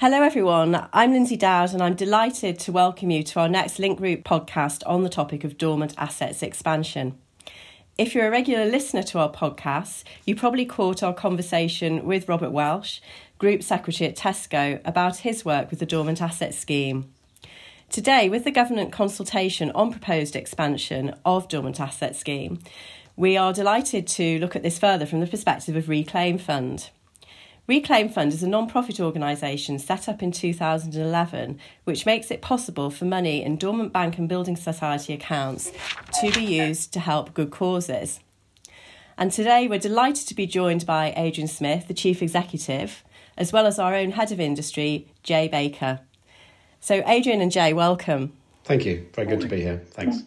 Hello, everyone. I'm Lindsay Dowd, and I'm delighted to welcome you to our next Link Group podcast on the topic of dormant assets expansion. If you're a regular listener to our podcast, you probably caught our conversation with Robert Welch, Group Secretary at Tesco, about his work with the Dormant Assets Scheme. Today, with the government consultation on proposed expansion of Dormant Assets Scheme, we are delighted to look at this further from the perspective of Reclaim Fund. Reclaim Fund is a non profit organisation set up in 2011 which makes it possible for money in dormant bank and building society accounts to be used to help good causes. And today we're delighted to be joined by Adrian Smith, the Chief Executive, as well as our own Head of Industry, Jay Baker. So, Adrian and Jay, welcome. Thank you. Very good to be here. Thanks.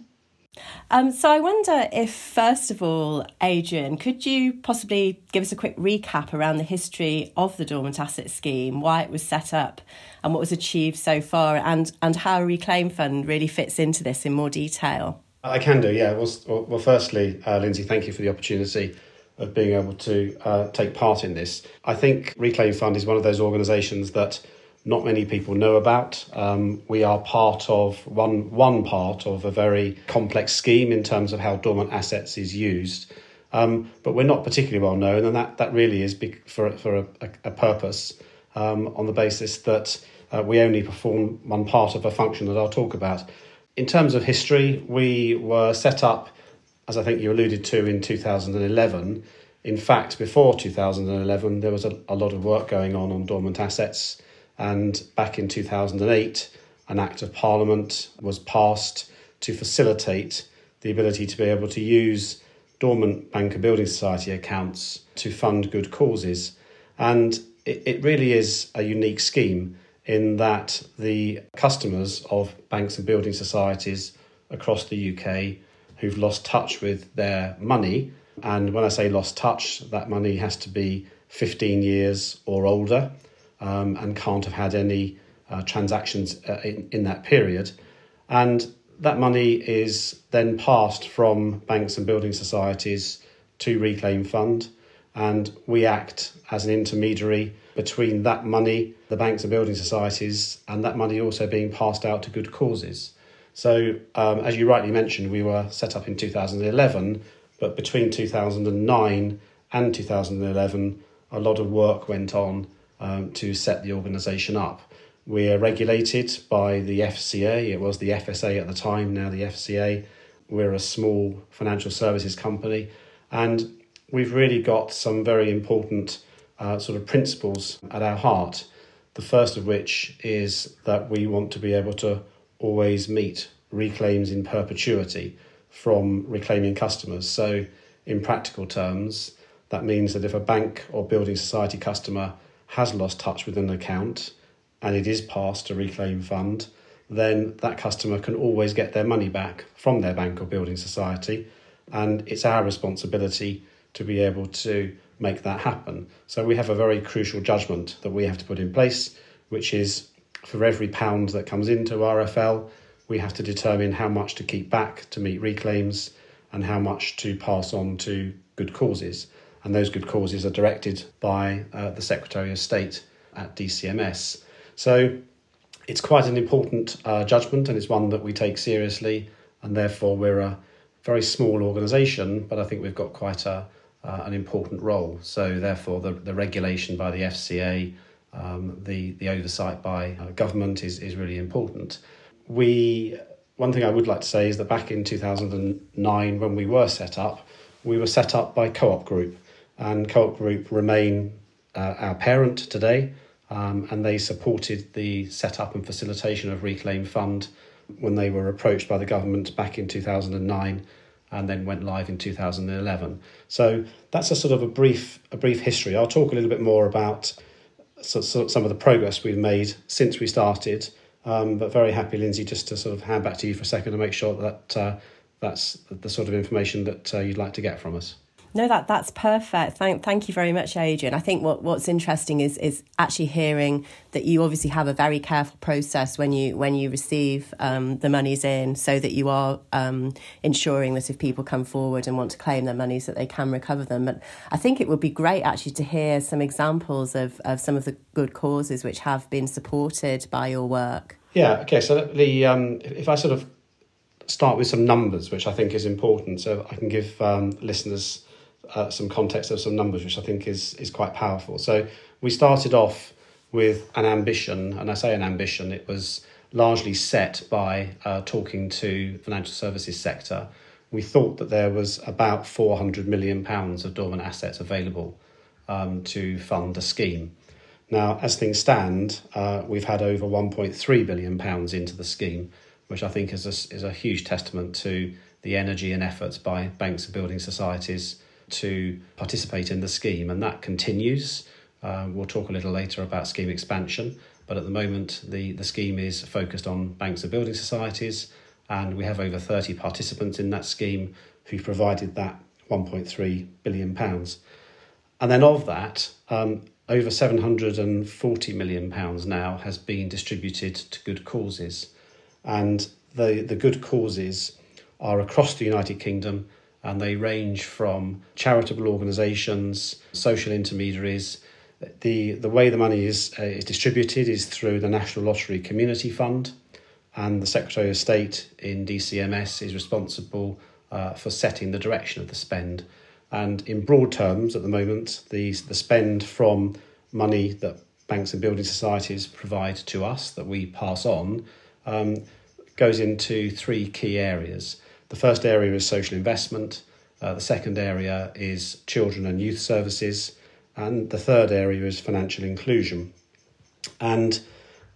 Um, so I wonder if, first of all, Adrian, could you possibly give us a quick recap around the history of the Dormant Asset Scheme, why it was set up, and what was achieved so far, and, and how a Reclaim Fund really fits into this in more detail? I can do, yeah. Well, well firstly, uh, Lindsay, thank you for the opportunity of being able to uh, take part in this. I think Reclaim Fund is one of those organisations that not many people know about. Um, we are part of one one part of a very complex scheme in terms of how dormant assets is used, um, but we're not particularly well known, and that that really is for for a, a purpose um, on the basis that uh, we only perform one part of a function that I'll talk about. In terms of history, we were set up, as I think you alluded to, in 2011. In fact, before 2011, there was a, a lot of work going on on dormant assets. And back in 2008, an Act of Parliament was passed to facilitate the ability to be able to use dormant Bank and Building Society accounts to fund good causes. And it, it really is a unique scheme in that the customers of banks and building societies across the UK who've lost touch with their money, and when I say lost touch, that money has to be 15 years or older um, and can't have had any uh, transactions uh, in, in that period. And that money is then passed from banks and building societies to Reclaim Fund, and we act as an intermediary between that money, the banks and building societies, and that money also being passed out to good causes. So, um, as you rightly mentioned, we were set up in 2011, but between 2009 and 2011, a lot of work went on um, to set the organisation up. We are regulated by the FCA, it was the FSA at the time, now the FCA. We're a small financial services company, and we've really got some very important uh, sort of principles at our heart. The first of which is that we want to be able to always meet reclaims in perpetuity from reclaiming customers. So, in practical terms, that means that if a bank or building society customer has lost touch with an account and it is passed a reclaim fund, then that customer can always get their money back from their bank or building society. And it's our responsibility to be able to make that happen. So we have a very crucial judgment that we have to put in place, which is for every pound that comes into RFL, we have to determine how much to keep back to meet reclaims and how much to pass on to good causes and those good causes are directed by uh, the Secretary of State at DCMS. So it's quite an important uh, judgment, and it's one that we take seriously, and therefore we're a very small organisation, but I think we've got quite a uh, an important role. So therefore, the, the regulation by the FCA, um, the the oversight by uh, government is is really important. We one thing I would like to say is that back in 2009, when we were set up, we were set up by Co-op Group, and Co-op Group remain uh, our parent today, um, and they supported the setup and facilitation of Reclaim Fund when they were approached by the government back in 2009 and then went live in 2011. So that's a sort of a brief a brief history. I'll talk a little bit more about so, so some of the progress we've made since we started. Um, but very happy, Lindsay, just to sort of hand back to you for a second to make sure that uh, that's the sort of information that uh, you'd like to get from us. No, that that's perfect. Thank thank you very much, Adrian. I think what, what's interesting is is actually hearing that you obviously have a very careful process when you when you receive um, the monies in, so that you are um, ensuring that if people come forward and want to claim their monies, that they can recover them. But I think it would be great actually to hear some examples of, of some of the good causes which have been supported by your work. Yeah. Okay. So the um, if I sort of start with some numbers, which I think is important, so I can give um, listeners uh, some context of some numbers, which I think is is quite powerful. So we started off with an ambition, and I say an ambition, it was largely set by uh, talking to financial services sector. We thought that there was about four hundred million pounds of dormant assets available um, to fund a scheme. Now, as things stand, uh, we've had over 1.3 billion pounds into the scheme, which I think is a, is a huge testament to the energy and efforts by banks and building societies to participate in the scheme, and that continues. Uh, we'll talk a little later about scheme expansion, but at the moment, the, the scheme is focused on banks and building societies, and we have over 30 participants in that scheme who provided that 1.3 billion pounds. And then of that, um, over 740 million pounds now has been distributed to good causes. And the, the good causes are across the United Kingdom and they range from charitable organisations, social intermediaries. The, the way the money is, uh, is distributed is through the National Lottery Community Fund, and the Secretary of State in DCMS is responsible uh, for setting the direction of the spend. And in broad terms, at the moment, the, the spend from money that banks and building societies provide to us that we pass on um, goes into three key areas. The first area is social investment, uh, the second area is children and youth services, and the third area is financial inclusion. And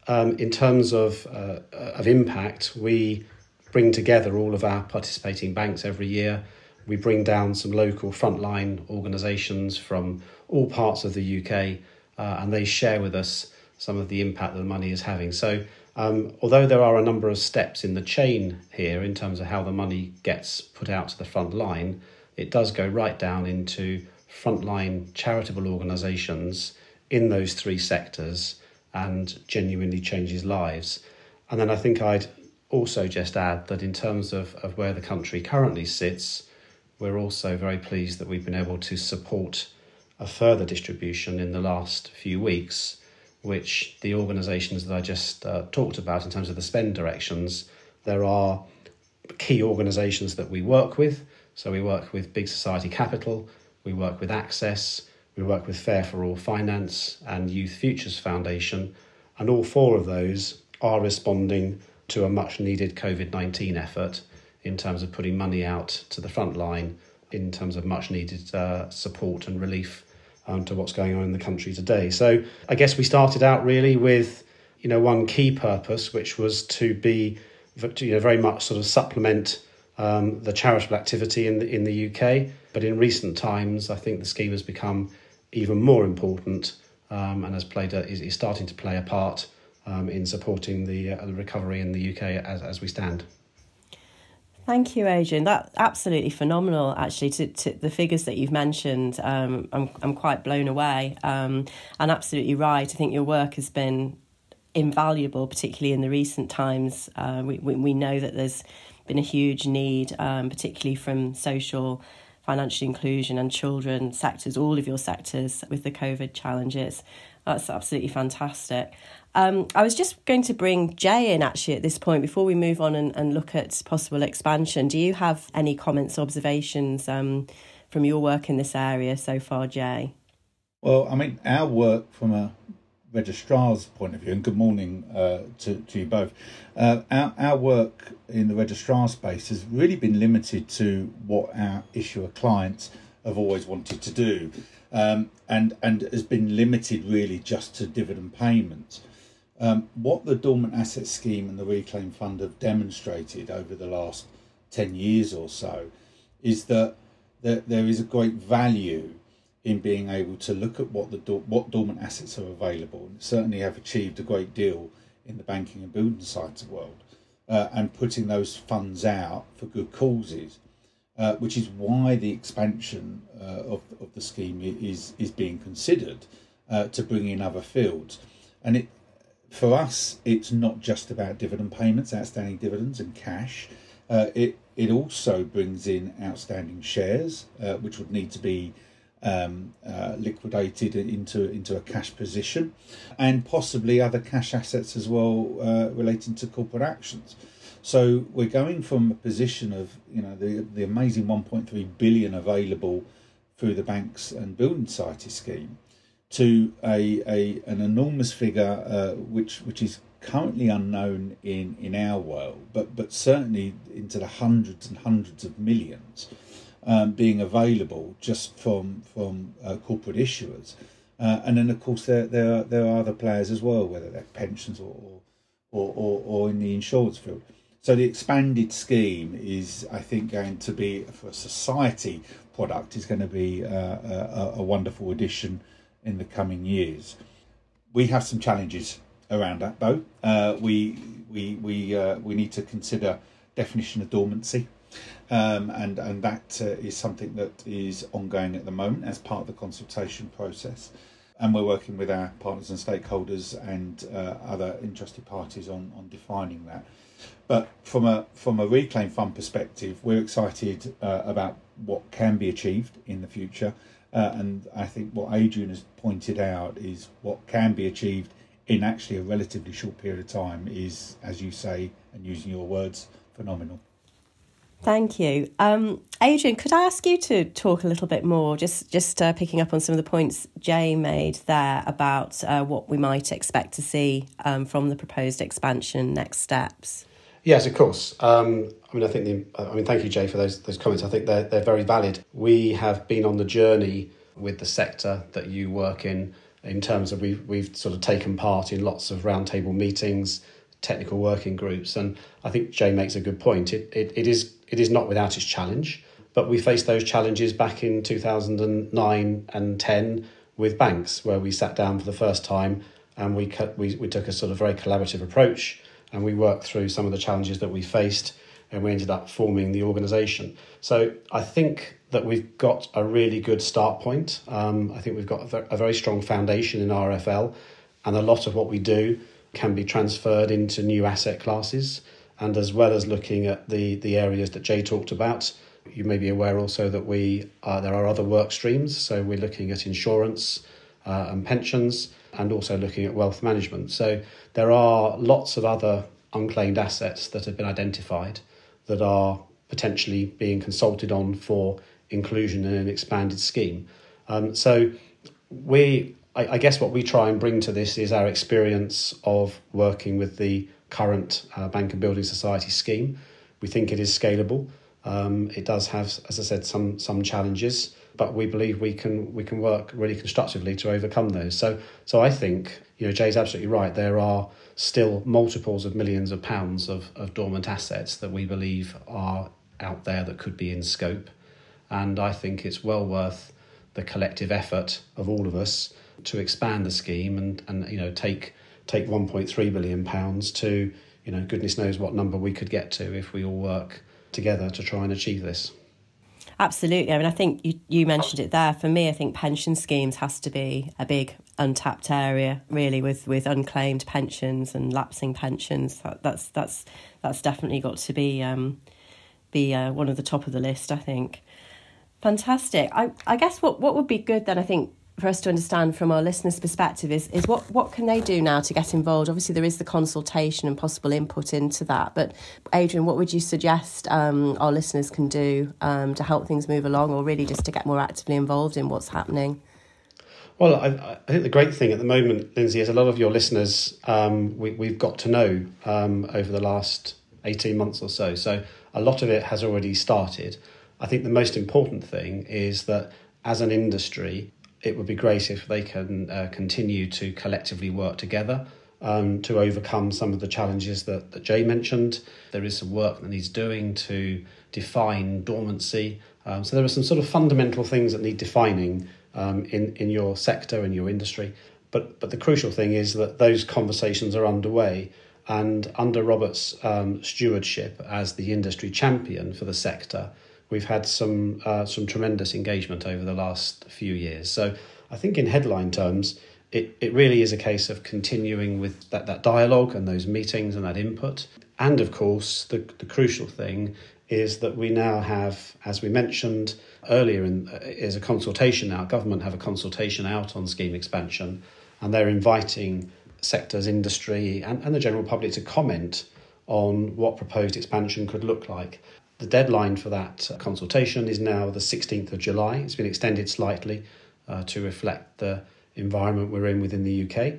um, in terms of, uh, of impact, we bring together all of our participating banks every year. We bring down some local frontline organisations from all parts of the UK, uh, and they share with us some of the impact that the money is having. So um, although there are a number of steps in the chain here in terms of how the money gets put out to the front line, it does go right down into frontline charitable organisations in those three sectors and genuinely changes lives. And then I think I'd also just add that in terms of, of where the country currently sits, we're also very pleased that we've been able to support a further distribution in the last few weeks which the organisations that I just uh, talked about in terms of the spend directions, there are key organisations that we work with. So we work with Big Society Capital, we work with Access, we work with Fair4All Finance and Youth Futures Foundation, and all four of those are responding to a much needed COVID 19 effort in terms of putting money out to the front line in terms of much needed uh, support and relief um, to what's going on in the country today. So I guess we started out really with you know one key purpose, which was to be you know very much sort of supplement um, the charitable activity in the in the UK. But in recent times, I think the scheme has become even more important um, and has played a, is, is starting to play a part um, in supporting the, uh, the recovery in the UK as as we stand. Thank you, Adrian. That's absolutely phenomenal. Actually, to, to the figures that you've mentioned, um, I'm I'm quite blown away. Um, and absolutely right. I think your work has been invaluable, particularly in the recent times. Uh, we, we we know that there's been a huge need, um, particularly from social, financial inclusion, and children sectors. All of your sectors with the COVID challenges. That's absolutely fantastic. Um, I was just going to bring Jay in actually at this point before we move on and, and look at possible expansion. Do you have any comments, observations um, from your work in this area so far, Jay? Well, I mean, our work from a registrar's point of view, and good morning uh, to, to you both. Uh, our, our work in the registrar space has really been limited to what our issuer clients have always wanted to do, um, and and has been limited really just to dividend payments. Um, what the Dormant Asset Scheme and the Reclaim Fund have demonstrated over the last 10 years or so is that there, there is a great value in being able to look at what the what dormant assets are available and certainly have achieved a great deal in the banking and building sites world uh, and putting those funds out for good causes uh, which is why the expansion uh, of, of the scheme is, is being considered uh, to bring in other fields. And it, for us, it's not just about dividend payments, outstanding dividends and cash. Uh, it it also brings in outstanding shares, uh, which would need to be um, uh, liquidated into into a cash position, and possibly other cash assets as well uh, relating to corporate actions. So we're going from a position of you know the the amazing 1.3 billion available through the banks and building society scheme to a, a an enormous figure uh, which which is currently unknown in in our world, but but certainly into the hundreds and hundreds of millions um, being available just from from uh, corporate issuers, uh, and then of course there there are, there are other players as well, whether they're pensions or or, or or in the insurance field. So the expanded scheme is, I think, going to be for a society product is going to be uh, a, a wonderful addition in the coming years. We have some challenges around that, though. Uh, we we we uh, we need to consider definition of dormancy, um, and and that uh, is something that is ongoing at the moment as part of the consultation process. And we're working with our partners and stakeholders and uh, other interested parties on, on defining that. But from a from a reclaim fund perspective, we're excited uh, about what can be achieved in the future. Uh, and I think what Adrian has pointed out is what can be achieved in actually a relatively short period of time is, as you say, and using your words, phenomenal. Thank you, um, Adrian. Could I ask you to talk a little bit more, just just uh, picking up on some of the points Jay made there about uh, what we might expect to see um, from the proposed expansion, next steps. Yes, of course. Um, I mean, I think the. I mean, thank you, Jay, for those those comments. I think they're they're very valid. We have been on the journey with the sector that you work in in terms of we've, we've sort of taken part in lots of roundtable meetings, technical working groups, and I think Jay makes a good point. It, it, it is it is not without its challenge, but we faced those challenges back in 2009 and 10 with banks, where we sat down for the first time and we, cut, we, we took a sort of very collaborative approach and we worked through some of the challenges that we faced and we ended up forming the organisation. So I think that we've got a really good start point. Um, I think we've got a very strong foundation in RFL, and a lot of what we do can be transferred into new asset classes. And as well as looking at the, the areas that Jay talked about, you may be aware also that we uh, there are other work streams. So we're looking at insurance uh, and pensions, and also looking at wealth management. So there are lots of other unclaimed assets that have been identified that are potentially being consulted on for inclusion in an expanded scheme. Um, so we, I, I, guess, what we try and bring to this is our experience of working with the current uh, Bank and Building Society scheme. We think it is scalable. Um, it does have, as I said, some some challenges, but we believe we can we can work really constructively to overcome those. So so I think you know Jay's absolutely right. There are still multiples of millions of pounds of, of dormant assets that we believe are out there that could be in scope and I think it's well worth the collective effort of all of us to expand the scheme and, and you know take take 1.3 billion pounds to you know goodness knows what number we could get to if we all work together to try and achieve this. Absolutely. I mean, I think you, you mentioned it there. For me, I think pension schemes has to be a big untapped area, really, with, with unclaimed pensions and lapsing pensions. That, that's that's that's definitely got to be um, be uh, one of the top of the list. I think. Fantastic. I, I guess what, what would be good then, I think, for us to understand from our listeners' perspective is, is what, what can they do now to get involved? Obviously, there is the consultation and possible input into that. But, Adrian, what would you suggest um, our listeners can do um, to help things move along or really just to get more actively involved in what's happening? Well, I, I think the great thing at the moment, Lindsay, is a lot of your listeners um, we, we've got to know um, over the last 18 months or so. So a lot of it has already started. I think the most important thing is that as an industry, it would be great if they can uh, continue to collectively work together um, to overcome some of the challenges that, that Jay mentioned. There is some work that needs doing to define dormancy. Um, so there are some sort of fundamental things that need defining um, in, in your sector and your industry. But, but the crucial thing is that those conversations are underway. And under Robert's um, stewardship as the industry champion for the sector, we've had some uh, some tremendous engagement over the last few years. So I think in headline terms, it, it really is a case of continuing with that, that dialogue and those meetings and that input. And of course, the, the crucial thing is that we now have, as we mentioned earlier, in, uh, is a consultation now. Government have a consultation out on scheme expansion, and they're inviting sectors, industry, and, and the general public to comment on what proposed expansion could look like. The deadline for that consultation is now the 16th of July. It's been extended slightly uh, to reflect the environment we're in within the UK.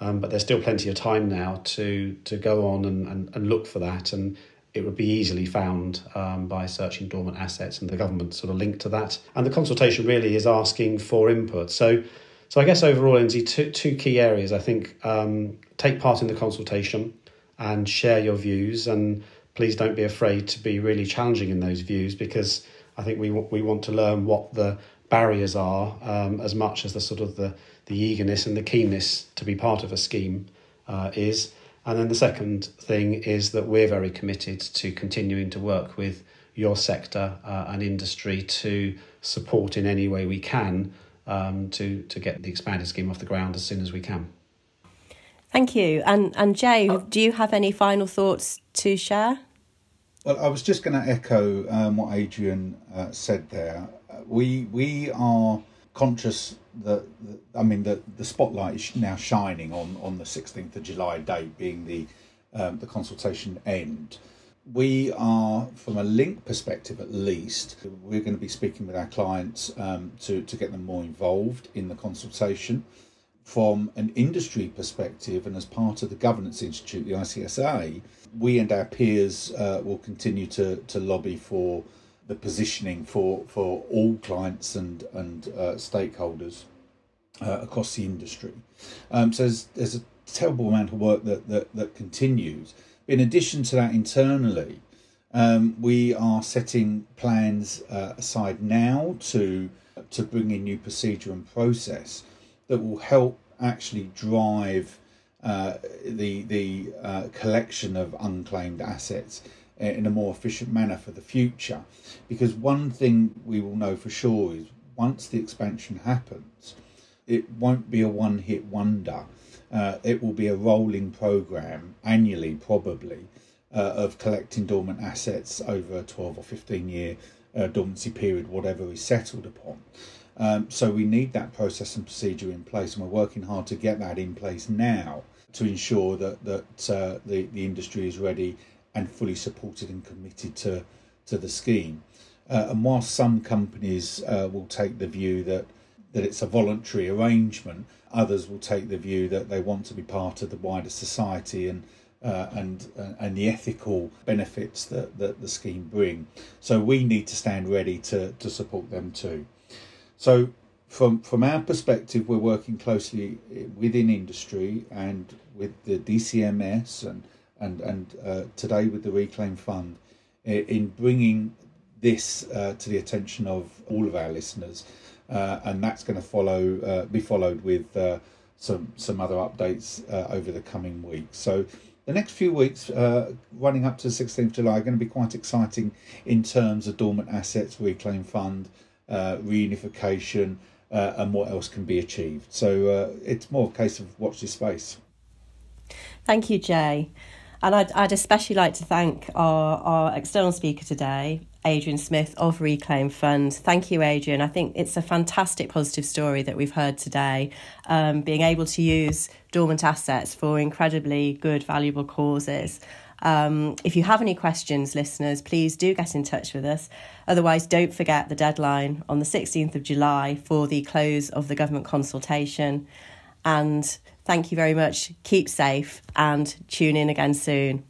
Um, but there's still plenty of time now to to go on and, and, and look for that and it would be easily found um, by searching dormant assets and the government sort of linked to that. And the consultation really is asking for input. So so I guess overall, Lindsay, two, two key areas. I think um, take part in the consultation and share your views and please don't be afraid to be really challenging in those views because I think we, we want to learn what the barriers are um, as much as the sort of the, the eagerness and the keenness to be part of a scheme uh, is. And then the second thing is that we're very committed to continuing to work with your sector uh, and industry to support in any way we can um, to, to get the expanded scheme off the ground as soon as we can. Thank you. And, and Jay, do you have any final thoughts to share? Well, I was just going to echo um, what Adrian uh, said there we we are conscious that, that I mean the the spotlight is now shining on on the 16th of July date being the um, the consultation end. We are, from a link perspective at least, we're going to be speaking with our clients um, to, to get them more involved in the consultation. From an industry perspective, and as part of the Governance Institute, the ICSA, we and our peers uh, will continue to, to lobby for the positioning for, for all clients and and uh, stakeholders uh, across the industry. Um, so there's, there's a terrible amount of work that, that, that continues. In addition to that, internally, um, we are setting plans uh, aside now to to bring in new procedure and process that will help actually drive uh, the the uh, collection of unclaimed assets in a more efficient manner for the future. Because one thing we will know for sure is once the expansion happens, it won't be a one hit wonder. Uh, it will be a rolling program annually, probably, uh, of collecting dormant assets over a 12 or 15 year uh, dormancy period, whatever is settled upon. Um, so we need that process and procedure in place, and we're working hard to get that in place now to ensure that that uh, the the industry is ready and fully supported and committed to to the scheme. Uh, and whilst some companies uh, will take the view that that it's a voluntary arrangement, others will take the view that they want to be part of the wider society and uh, and uh, and the ethical benefits that, that the scheme bring. So we need to stand ready to to support them too. So from from our perspective, we're working closely within industry and with the DCMS and and and uh, today with the Reclaim Fund in bringing this uh, to the attention of all of our listeners, uh, and that's going to follow uh, be followed with uh, some some other updates uh, over the coming weeks. So the next few weeks, running up to the 16th of July, are going to be quite exciting in terms of dormant assets, Reclaim Fund, Uh, reunification, uh, and what else can be achieved. So uh, it's more a case of watch this space. Thank you, Jay. And I'd, I'd especially like to thank our, our external speaker today, Adrian Smith of Reclaim Fund. Thank you, Adrian. I think it's a fantastic positive story that we've heard today. Um, being able to use dormant assets for incredibly good, valuable causes. Um, if you have any questions, listeners, please do get in touch with us. Otherwise, don't forget the deadline on the 16th of July for the close of the government consultation. And Thank you very much. Keep safe and tune in again soon.